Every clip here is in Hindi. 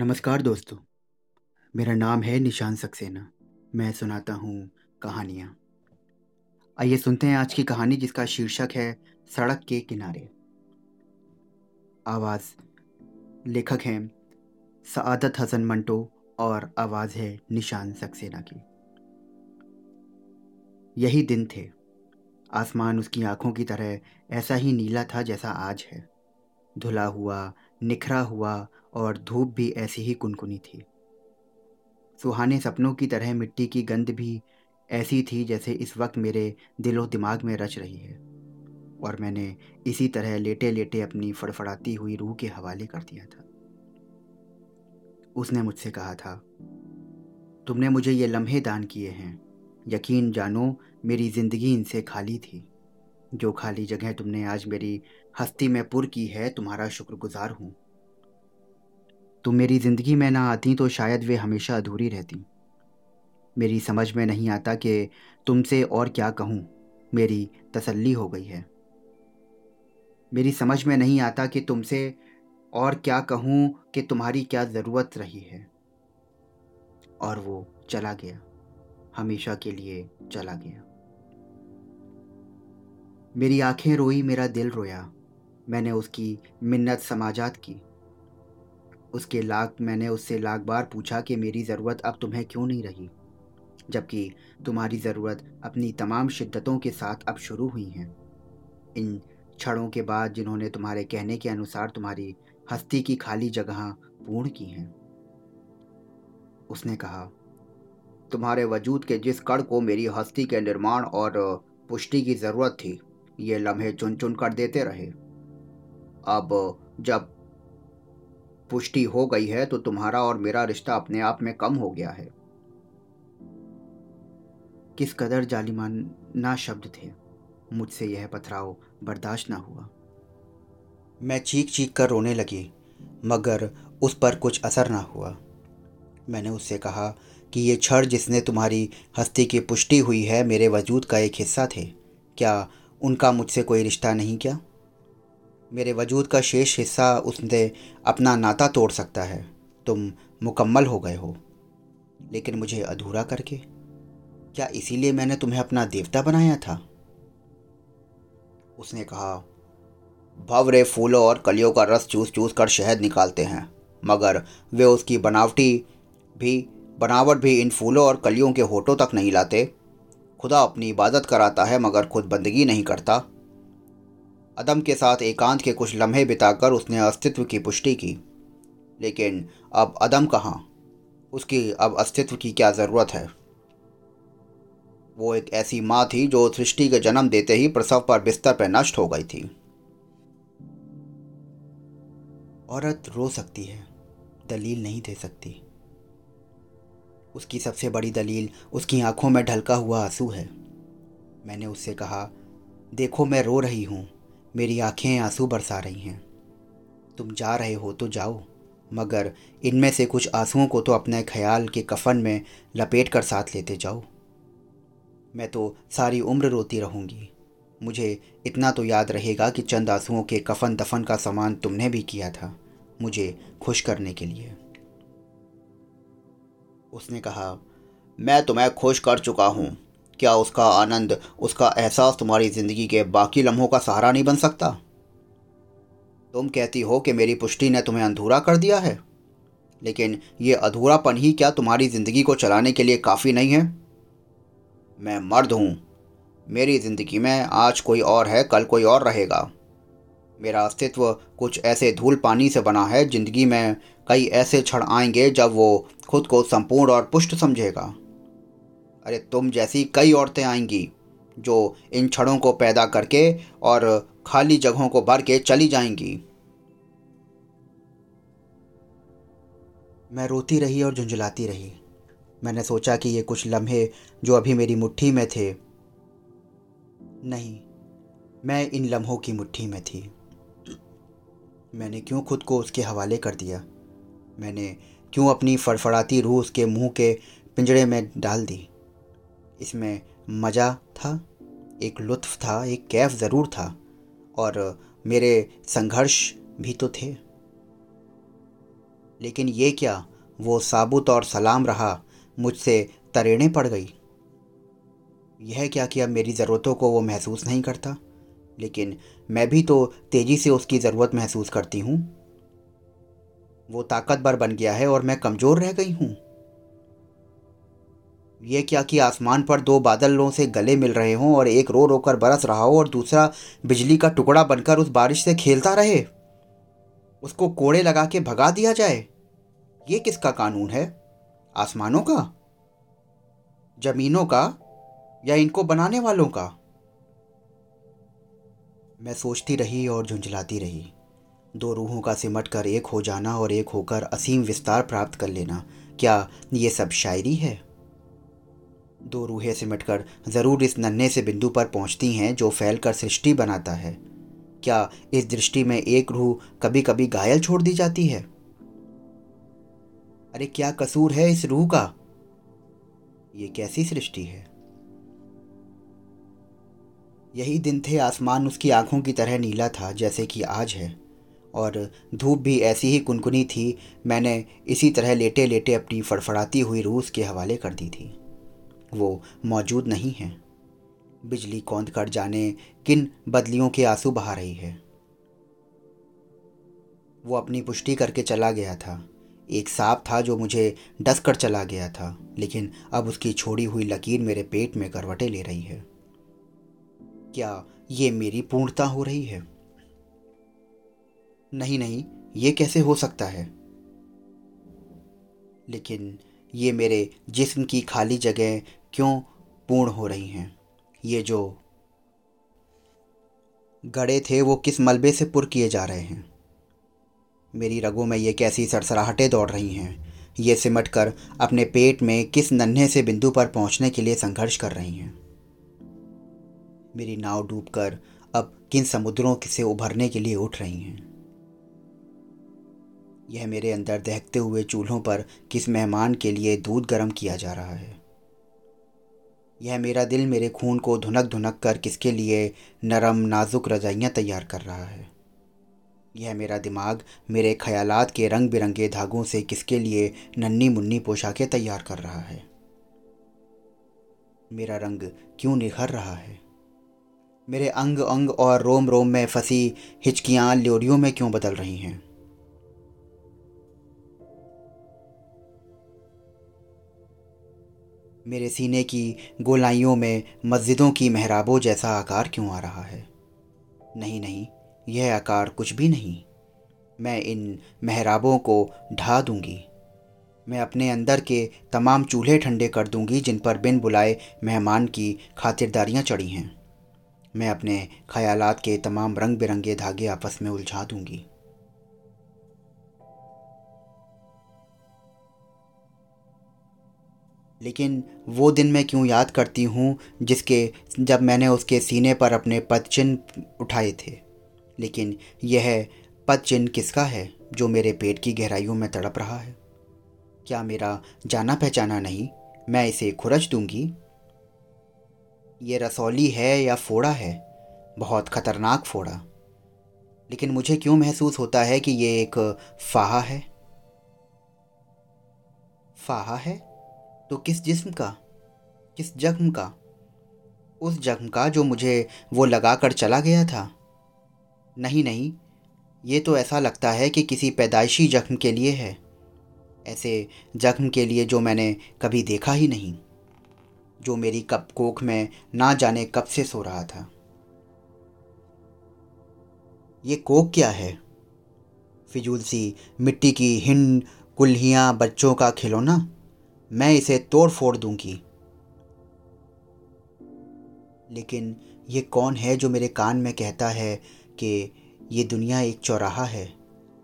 नमस्कार दोस्तों। मेरा नाम है निशान सक्सेना। मैं सुनाता हूँ कहानियाँ। आइए सुनते हैं आज की कहानी जिसका शीर्षक है, सड़क के किनारे। आवाज़। लेखक हैं सआदत हसन मंटो और आवाज़ है निशान सक्सेना की। यही दिन थे। आसमान उसकी आँखों की तरह ऐसा ही नीला था जैसा आज है। धुला हुआ निखरा हुआ और धूप भी ऐसी ही कुनकुनी थी। सुहाने सपनों की तरह मिट्टी की गंध भी ऐसी थी जैसे इस वक्त मेरे दिलो दिमाग में रच रही है। और मैंने इसी तरह लेटे लेटे अपनी फड़फड़ाती हुई रूह के हवाले कर दिया था। उसने मुझसे कहा था, तुमने मुझे ये लम्हे दान किए हैं। यकीन जानो, मेरी ज़िंदगी इनसे खाली थी। जो खाली जगह तुमने आज मेरी हस्ती में पुर की है, तुम्हारा शुक्रगुजार हूँ। तुम मेरी ज़िंदगी में ना आती तो शायद वे हमेशा अधूरी रहती। मेरी समझ में नहीं आता कि तुमसे और क्या कहूँ, मेरी तसल्ली हो गई है। मेरी समझ में नहीं आता कि तुमसे और क्या कहूँ कि तुम्हारी क्या ज़रूरत रही है। और वो चला गया, हमेशा के लिए चला गया। मेरी आँखें रोई, मेरा दिल रोया। मैंने उसकी मिन्नत समाजात की। उसके लाख, मैंने उससे लाख बार पूछा कि मेरी ज़रूरत अब तुम्हें क्यों नहीं रही? जबकि तुम्हारी ज़रूरत अपनी तमाम शिद्दतों के साथ अब शुरू हुई हैं। इन क्षणों के बाद जिन्होंने तुम्हारे कहने के अनुसार तुम्हारी हस्ती की खाली जगह पूर्ण की हैं। उसने कहा, तुम्हारे वजूद के जिस कड़ को मेरी हस्ती के निर्माण और पुष्टि की ज़रूरत थी ये लम्हे चुन चुन कर देते रहे। अब जब पुष्टि हो गई है तो तुम्हारा और मेरा रिश्ता अपने आप में कम हो गया है। किस कदर जालिमाना शब्द थे। मुझसे यह पथराव बर्दाश्त ना हुआ। मैं चीख चीख कर रोने लगी, मगर उस पर कुछ असर ना हुआ। मैंने उससे कहा कि ये क्षण जिसने तुम्हारी हस्ती की पुष्टि हुई है, मेरे वजूद का एक हिस्सा थे। क्या उनका मुझसे कोई रिश्ता नहीं क्या? मेरे वजूद का शेष हिस्सा उसने अपना नाता तोड़ सकता है। तुम मुकम्मल हो गए हो। लेकिन मुझे अधूरा करके। क्या इसीलिए मैंने तुम्हें अपना देवता बनाया था? उसने कहा, भवरे फूलों और कलियों का रस चूस चूस कर शहद निकालते हैं, मगर वे उसकी बनावटी भी, बनावट भी इन फूलों और कलियों के होठों तक नहीं लाते। खुदा अपनी इबादत कराता है, मगर खुद बंदगी नहीं करता। अदम के साथ एकांत के कुछ लम्हे बिताकर उसने अस्तित्व की पुष्टि की। लेकिन अब अदम कहाँ? उसकी अब अस्तित्व की क्या ज़रूरत है? वो एक ऐसी माँ थी जो सृष्टि के जन्म देते ही प्रसव पर बिस्तर पर नष्ट हो गई थी। औरत रो सकती है, दलील नहीं दे सकती। उसकी सबसे बड़ी दलील उसकी आँखों में ढलका हुआ आँसू है। मैंने उससे कहा, देखो, मैं रो रही हूँ। मेरी आँखें आँसू बरसा रही हैं। तुम जा रहे हो तो जाओ। मगर इनमें से कुछ आंसुओं को तो अपने ख्याल के कफन में लपेट कर साथ लेते जाओ। मैं तो सारी उम्र रोती रहूँगी। मुझे इतना तो याद रहेगा कि चंद आंसुओं के कफन दफन का सामान तुमने भी किया था, मुझे खुश करने के लिए। उसने कहा, मैं तुम्हें खुश कर चुका हूँ। क्या उसका आनंद, उसका एहसास तुम्हारी ज़िंदगी के बाकी लम्हों का सहारा नहीं बन सकता? तुम कहती हो कि मेरी पुष्टि ने तुम्हें अधूरा कर दिया है, लेकिन ये अधूरापन ही क्या तुम्हारी ज़िंदगी को चलाने के लिए काफ़ी नहीं है? मैं मर्द हूँ। मेरी ज़िंदगी में आज कोई और है, कल कोई और रहेगा। मेरा अस्तित्व कुछ ऐसे धूल पानी से बना है, ज़िंदगी में कई ऐसे क्षण आएँगे जब वो खुद को संपूर्ण और पुष्ट समझेगा। अरे, तुम जैसी कई औरतें आएँगी जो इन क्षणों को पैदा करके और खाली जगहों को भर के चली जाएँगी। मैं रोती रही और झुंझलाती रही। मैंने सोचा कि ये कुछ लम्हे जो अभी मेरी मुट्ठी में थे। नहीं, मैं इन लम्हों की मुट्ठी में थी। मैंने क्यों खुद को उसके हवाले कर दिया? मैंने क्यों अपनी फड़फड़ाती रूह उसके मुँह के पिंजड़े में डाल दी? इसमें मज़ा था, एक लुत्फ़ था, एक कैफ ज़रूर था, और मेरे संघर्ष भी तो थे। लेकिन ये क्या, वो साबुत और सलाम रहा, मुझसे तरेने पड़ गई? यह क्या कि अब मेरी ज़रूरतों को वो महसूस नहीं करता? लेकिन मैं भी तो तेज़ी से उसकी ज़रूरत महसूस करती हूँ। वो ताकतवर बन गया है और मैं कमज़ोर रह गई हूँ। ये क्या कि आसमान पर दो बादलों से गले मिल रहे हों और एक रो रो कर बरस रहा हो और दूसरा बिजली का टुकड़ा बनकर उस बारिश से खेलता रहे? उसको कोड़े लगा के भगा दिया जाए। ये किसका कानून है? आसमानों का? जमीनों का? या इनको बनाने वालों का? मैं सोचती रही और झुंझलाती रही। दो रूहों का सिमट कर एक हो जाना और एक होकर असीम विस्तार प्राप्त कर लेना। क्या ये सब शायरी है? दो रूहें सिमटकर ज़रूर इस नन्हे से बिंदु पर पहुँचती हैं जो फैलकर सृष्टि बनाता है। क्या इस दृष्टि में एक रूह कभी कभी घायल छोड़ दी जाती है? अरे क्या कसूर है इस रूह का? ये कैसी सृष्टि है? यही दिन थे आसमान उसकी आँखों की तरह नीला था जैसे कि आज है। और धूप भी ऐसी ही कुनकुनी थी। मैंने इसी तरह लेटे लेटे अपनी फड़फड़ाती हुई रूस के हवाले कर दी थी। वो मौजूद नहीं है। बिजली कौंद कर जाने किन बदलियों के आँसू बहा रही है। वो अपनी पुष्टि करके चला गया था। एक सांप था जो मुझे डस कर चला गया था, लेकिन अब उसकी छोड़ी हुई लकीर मेरे पेट में करवटे ले रही है। क्या ये मेरी पूर्णता हो रही है? नहीं नहीं, ये कैसे हो सकता है? लेकिन ये मेरे जिस्म की खाली जगह क्यों पूर्ण हो रही हैं? ये जो गड़े थे, वो किस मलबे से पुर किए जा रहे हैं? मेरी रगों में ये कैसी सरसराहटें दौड़ रही हैं? ये सिमट कर अपने पेट में किस नन्हे से बिंदु पर पहुँचने के लिए संघर्ष कर रही हैं? मेरी नाव डूबकर अब किन समुद्रों से उभरने के लिए उठ रही हैं? यह मेरे अंदर दहकते हुए चूल्हों पर किस मेहमान के लिए दूध गर्म किया जा रहा है। यह मेरा दिल मेरे खून को धुनक धुनक कर किसके लिए नरम नाजुक रजाइयाँ तैयार कर रहा है। यह मेरा दिमाग मेरे ख्यालात के रंग बिरंगे धागों से किसके लिए नन्नी मुन्नी पोशाकें तैयार कर रहा है। मेरा रंग क्यों निखर रहा है? मेरे अंग अंग और रोम रोम में फंसी हिचकियाँ, ल्योरियों में क्यों बदल रही हैं? मेरे सीने की गोलाइयों में मस्जिदों की महराबों जैसा आकार क्यों आ रहा है? नहीं नहीं, यह आकार कुछ भी नहीं। मैं इन महराबों को ढा दूँगी। मैं अपने अंदर के तमाम चूल्हे ठंडे कर दूँगी, जिन पर बिन बुलाए मेहमान की खातिरदारियाँ चढ़ी हैं। मैं अपने ख्यालात के तमाम रंग बिरंगे धागे आपस में उलझा दूँगी। लेकिन वो दिन मैं क्यों याद करती हूँ, जिसके, जब मैंने उसके सीने पर अपने पदचिन्ह उठाए थे? लेकिन यह पदचिन्ह किसका है, जो मेरे पेट की गहराइयों में तड़प रहा है? क्या मेरा जाना पहचाना नहीं, मैं इसे खुरच दूँगी? ये रसौली है या फोड़ा है? बहुत ख़तरनाक फोड़ा। लेकिन मुझे क्यों महसूस होता है कि ये एक फाहा है? फाहा है? तो किस जिस्म का, किस जख्म का? उस जख्म का जो मुझे वो लगा कर चला गया था। नहीं नहीं, ये तो ऐसा लगता है कि किसी पैदाइशी जख्म के लिए है। ऐसे जख्म के लिए जो मैंने कभी देखा ही नहीं, जो मेरी कप कोख में ना जाने कब से सो रहा था। ये कोक क्या है? फिजूल सी मिट्टी की हिंड कुल्हियाँ बच्चों का खिलौना? मैं इसे तोड़ फोड़ दूँगी। लेकिन ये कौन है जो मेरे कान में कहता है कि ये दुनिया एक चौराहा है?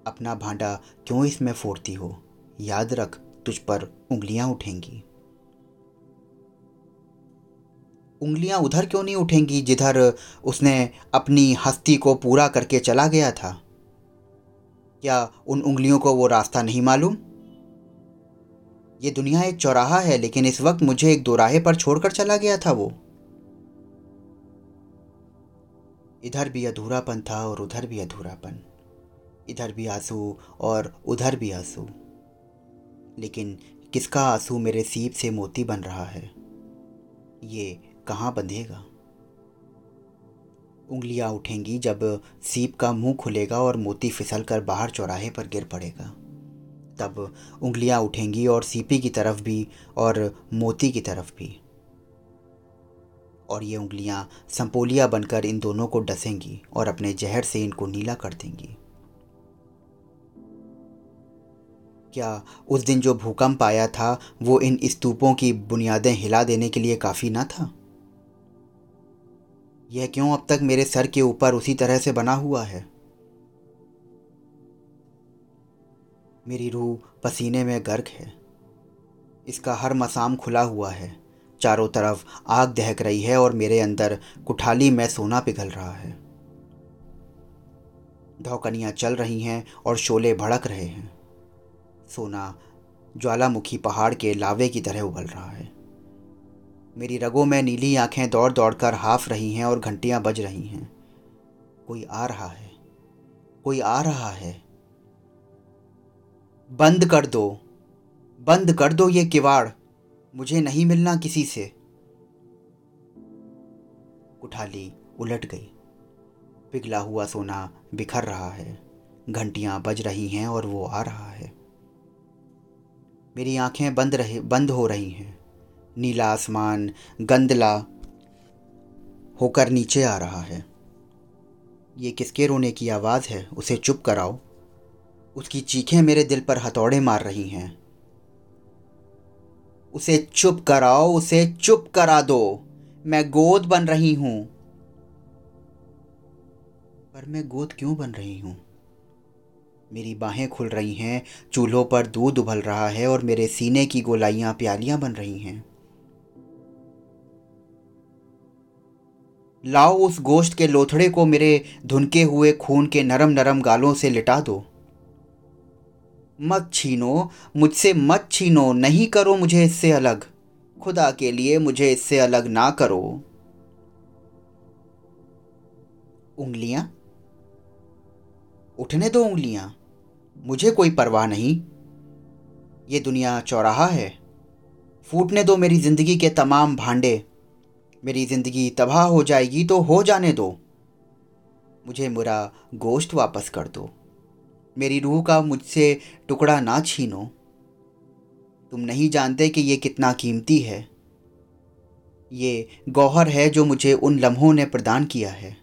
अपना भांडा क्यों इसमें फोड़ती हो? याद रख, तुझ पर उंगलियाँ उठेंगी। उंगलियाँ उधर क्यों नहीं उठेंगी जिधर उसने अपनी हस्ती को पूरा करके चला गया था? क्या उन उंगलियों को वो रास्ता नहीं मालूम? ये दुनिया एक चौराहा है, लेकिन इस वक्त मुझे एक दोराहे पर छोड़कर चला गया था वो। इधर भी अधूरापन था और उधर भी अधूरापन। इधर भी आँसू और उधर भी आँसू। लेकिन किसका आँसू मेरे सीप से मोती बन रहा है? ये कहाँ बंधेगा? उंगलियाँ उठेंगी जब सीप का मुँह खुलेगा और मोती फिसल कर बाहर चौराहे पर गिर पड़ेगा। तब उंगलियाँ उठेंगी और सीपी की तरफ़ भी और मोती की तरफ़ भी। और ये उंगलियाँ संपोलिया बनकर इन दोनों को डसेंगी और अपने जहर से इनको नीला कर देंगी। क्या उस दिन जो भूकंप आया था, वो इन स्तूपों की बुनियादें हिला देने के लिए काफ़ी ना था? यह क्यों अब तक मेरे सर के ऊपर उसी तरह से बना हुआ है? मेरी रूह पसीने में गर्क है। इसका हर मसाम खुला हुआ है। चारों तरफ़ आग दहक रही है और मेरे अंदर कुठाली में सोना पिघल रहा है। धौकनियाँ चल रही हैं और शोले भड़क रहे हैं। सोना ज्वालामुखी पहाड़ के लावे की तरह उबल रहा है। मेरी रगों में नीली आँखें दौड़ दौड़ कर हाफ़ रही हैं और घंटियाँ बज रही हैं। कोई आ रहा है। कोई आ रहा है। बंद कर दो। बंद कर दो ये किवाड़। मुझे नहीं मिलना किसी से। उठाली उलट गई। पिघला हुआ सोना बिखर रहा है। घंटियाँ बज रही हैं और वो आ रहा है। मेरी आँखें बंद रहे, बंद हो रही हैं। नीला आसमान गंदला होकर नीचे आ रहा है। ये किसके रोने की आवाज़ है? उसे चुप कराओ। उसकी चीखें मेरे दिल पर हथौड़े मार रही हैं। उसे चुप कराओ, उसे चुप करा दो। मैं गोद बन रही हूँ। पर मैं गोद क्यों बन रही हूँ? मेरी बाहें खुल रही हैं, चूल्हों पर दूध उबल रहा है और मेरे सीने की गोलाइयाँ प्यालियाँ बन रही हैं। लाओ उस गोश्त के लोथड़े को मेरे धुनके हुए खून के नरम नरम गालों से लिटा दो। मत छीनो, मुझसे मत छीनो, नहीं करो मुझे इससे अलग। खुदा के लिए मुझे इससे अलग ना करो। उंगलियाँ? उठने दो उंगलियाँ। मुझे कोई परवाह नहीं। ये दुनिया चौराहा है। फूटने दो मेरी ज़िंदगी के तमाम भांडे। मेरी ज़िंदगी तबाह हो जाएगी तो हो जाने दो। मुझे मेरा गोश्त वापस कर दो। मेरी रूह का मुझसे टुकड़ा ना छीनो। तुम नहीं जानते कि ये कितना कीमती है। ये गौहर है जो मुझे उन लम्हों ने प्रदान किया है।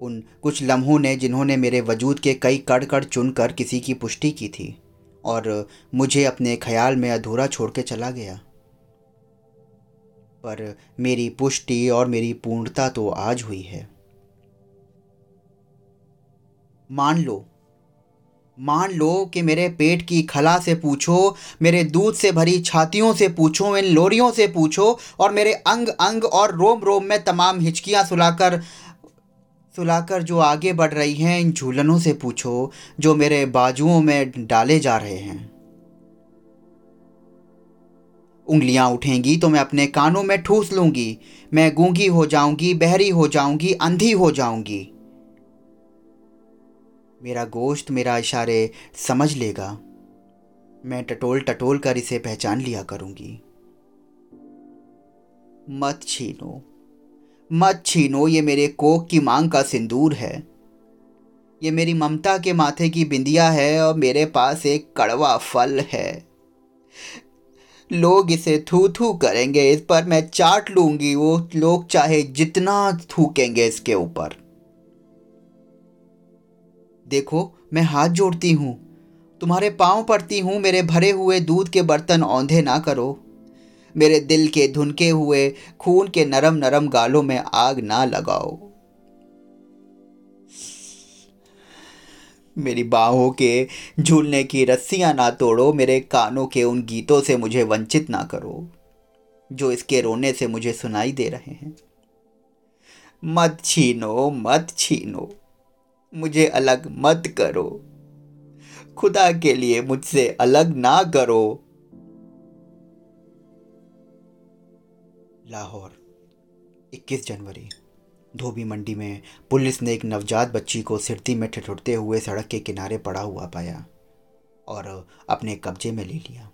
उन कुछ लम्हों ने जिन्होंने मेरे वजूद के कई कड़ कड़ चुनकर किसी की पुष्टि की थी और मुझे अपने ख्याल में अधूरा छोड़ के चला गया। पर मेरी पुष्टि और मेरी पूर्णता तो आज हुई है। मान लो। मान लो कि मेरे पेट की खला से पूछो, मेरे दूध से भरी छातियों से पूछो, इन लोरियों से पूछो, और मेरे अंग अंग और रोम रोम में तमाम हिचकियाँ सुलाकर सुलाकर जो आगे बढ़ रही हैं, इन झूलनों से पूछो, जो मेरे बाजुओं में डाले जा रहे हैं। उंगलियाँ उठेंगी तो मैं अपने कानों में ठूस लूँगी, मैं गूँगी हो जाऊँगी, बहरी हो जाऊँगी, अंधी हो जाऊँगी। मेरा गोश्त मेरा इशारे समझ लेगा। मैं टटोल टटोल कर इसे पहचान लिया करूँगी। मत छीनो। मत छीनो, ये मेरे कोक की मांग का सिंदूर है। ये मेरी ममता के माथे की बिंदिया है और मेरे पास एक कड़वा फल है। लोग इसे थू थू करेंगे, इस पर मैं चाट लूँगी, वो लोग चाहे जितना थूकेंगे इसके ऊपर। देखो, मैं हाथ जोड़ती हूँ। तुम्हारे पाँव पड़ती हूँ, मेरे भरे हुए दूध के बर्तन औंधे ना करो। मेरे दिल के धुनके हुए, खून के नरम नरम गालों में आग ना लगाओ। मेरी बाहों के झूलने की रस्सियाँ ना तोड़ो, मेरे कानों के उन गीतों से मुझे वंचित ना करो, जो इसके रोने से मुझे सुनाई दे रहे हैं। मत छीनो मत छीनो। मुझे अलग मत करो। खुदा के लिए मुझसे अलग ना करो। लाहौर 21 जनवरी। धोबी मंडी में पुलिस ने एक नवजात बच्ची को सिरती में ठिठुरते हुए सड़क के किनारे पड़ा हुआ पाया और अपने कब्जे में ले लिया।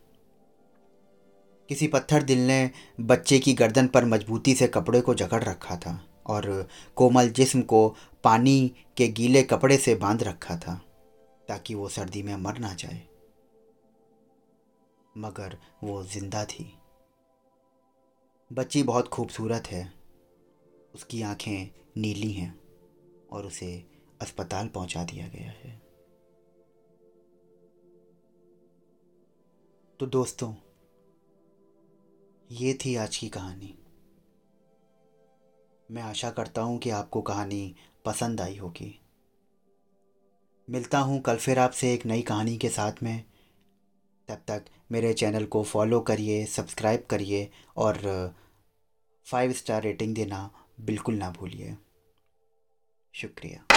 किसी पत्थर दिल ने बच्चे की गर्दन पर मजबूती से कपड़े को जकड़ रखा था। और कोमल जिस्म को पानी के गीले कपड़े से बाँध रखा था, ताकि वो सर्दी में मर ना जाए। मगर वो ज़िंदा थी। बच्ची बहुत खूबसूरत है। उसकी आँखें नीली हैं और उसे अस्पताल पहुँचा दिया गया है। तो दोस्तों, ये थी आज की कहानी। मैं आशा करता हूँ कि आपको कहानी पसंद आई होगी। मिलता हूँ कल फिर आपसे एक नई कहानी के साथ में। तब तक मेरे चैनल को फॉलो करिए, सब्सक्राइब करिए और फाइव स्टार रेटिंग देना बिल्कुल ना भूलिए। शुक्रिया।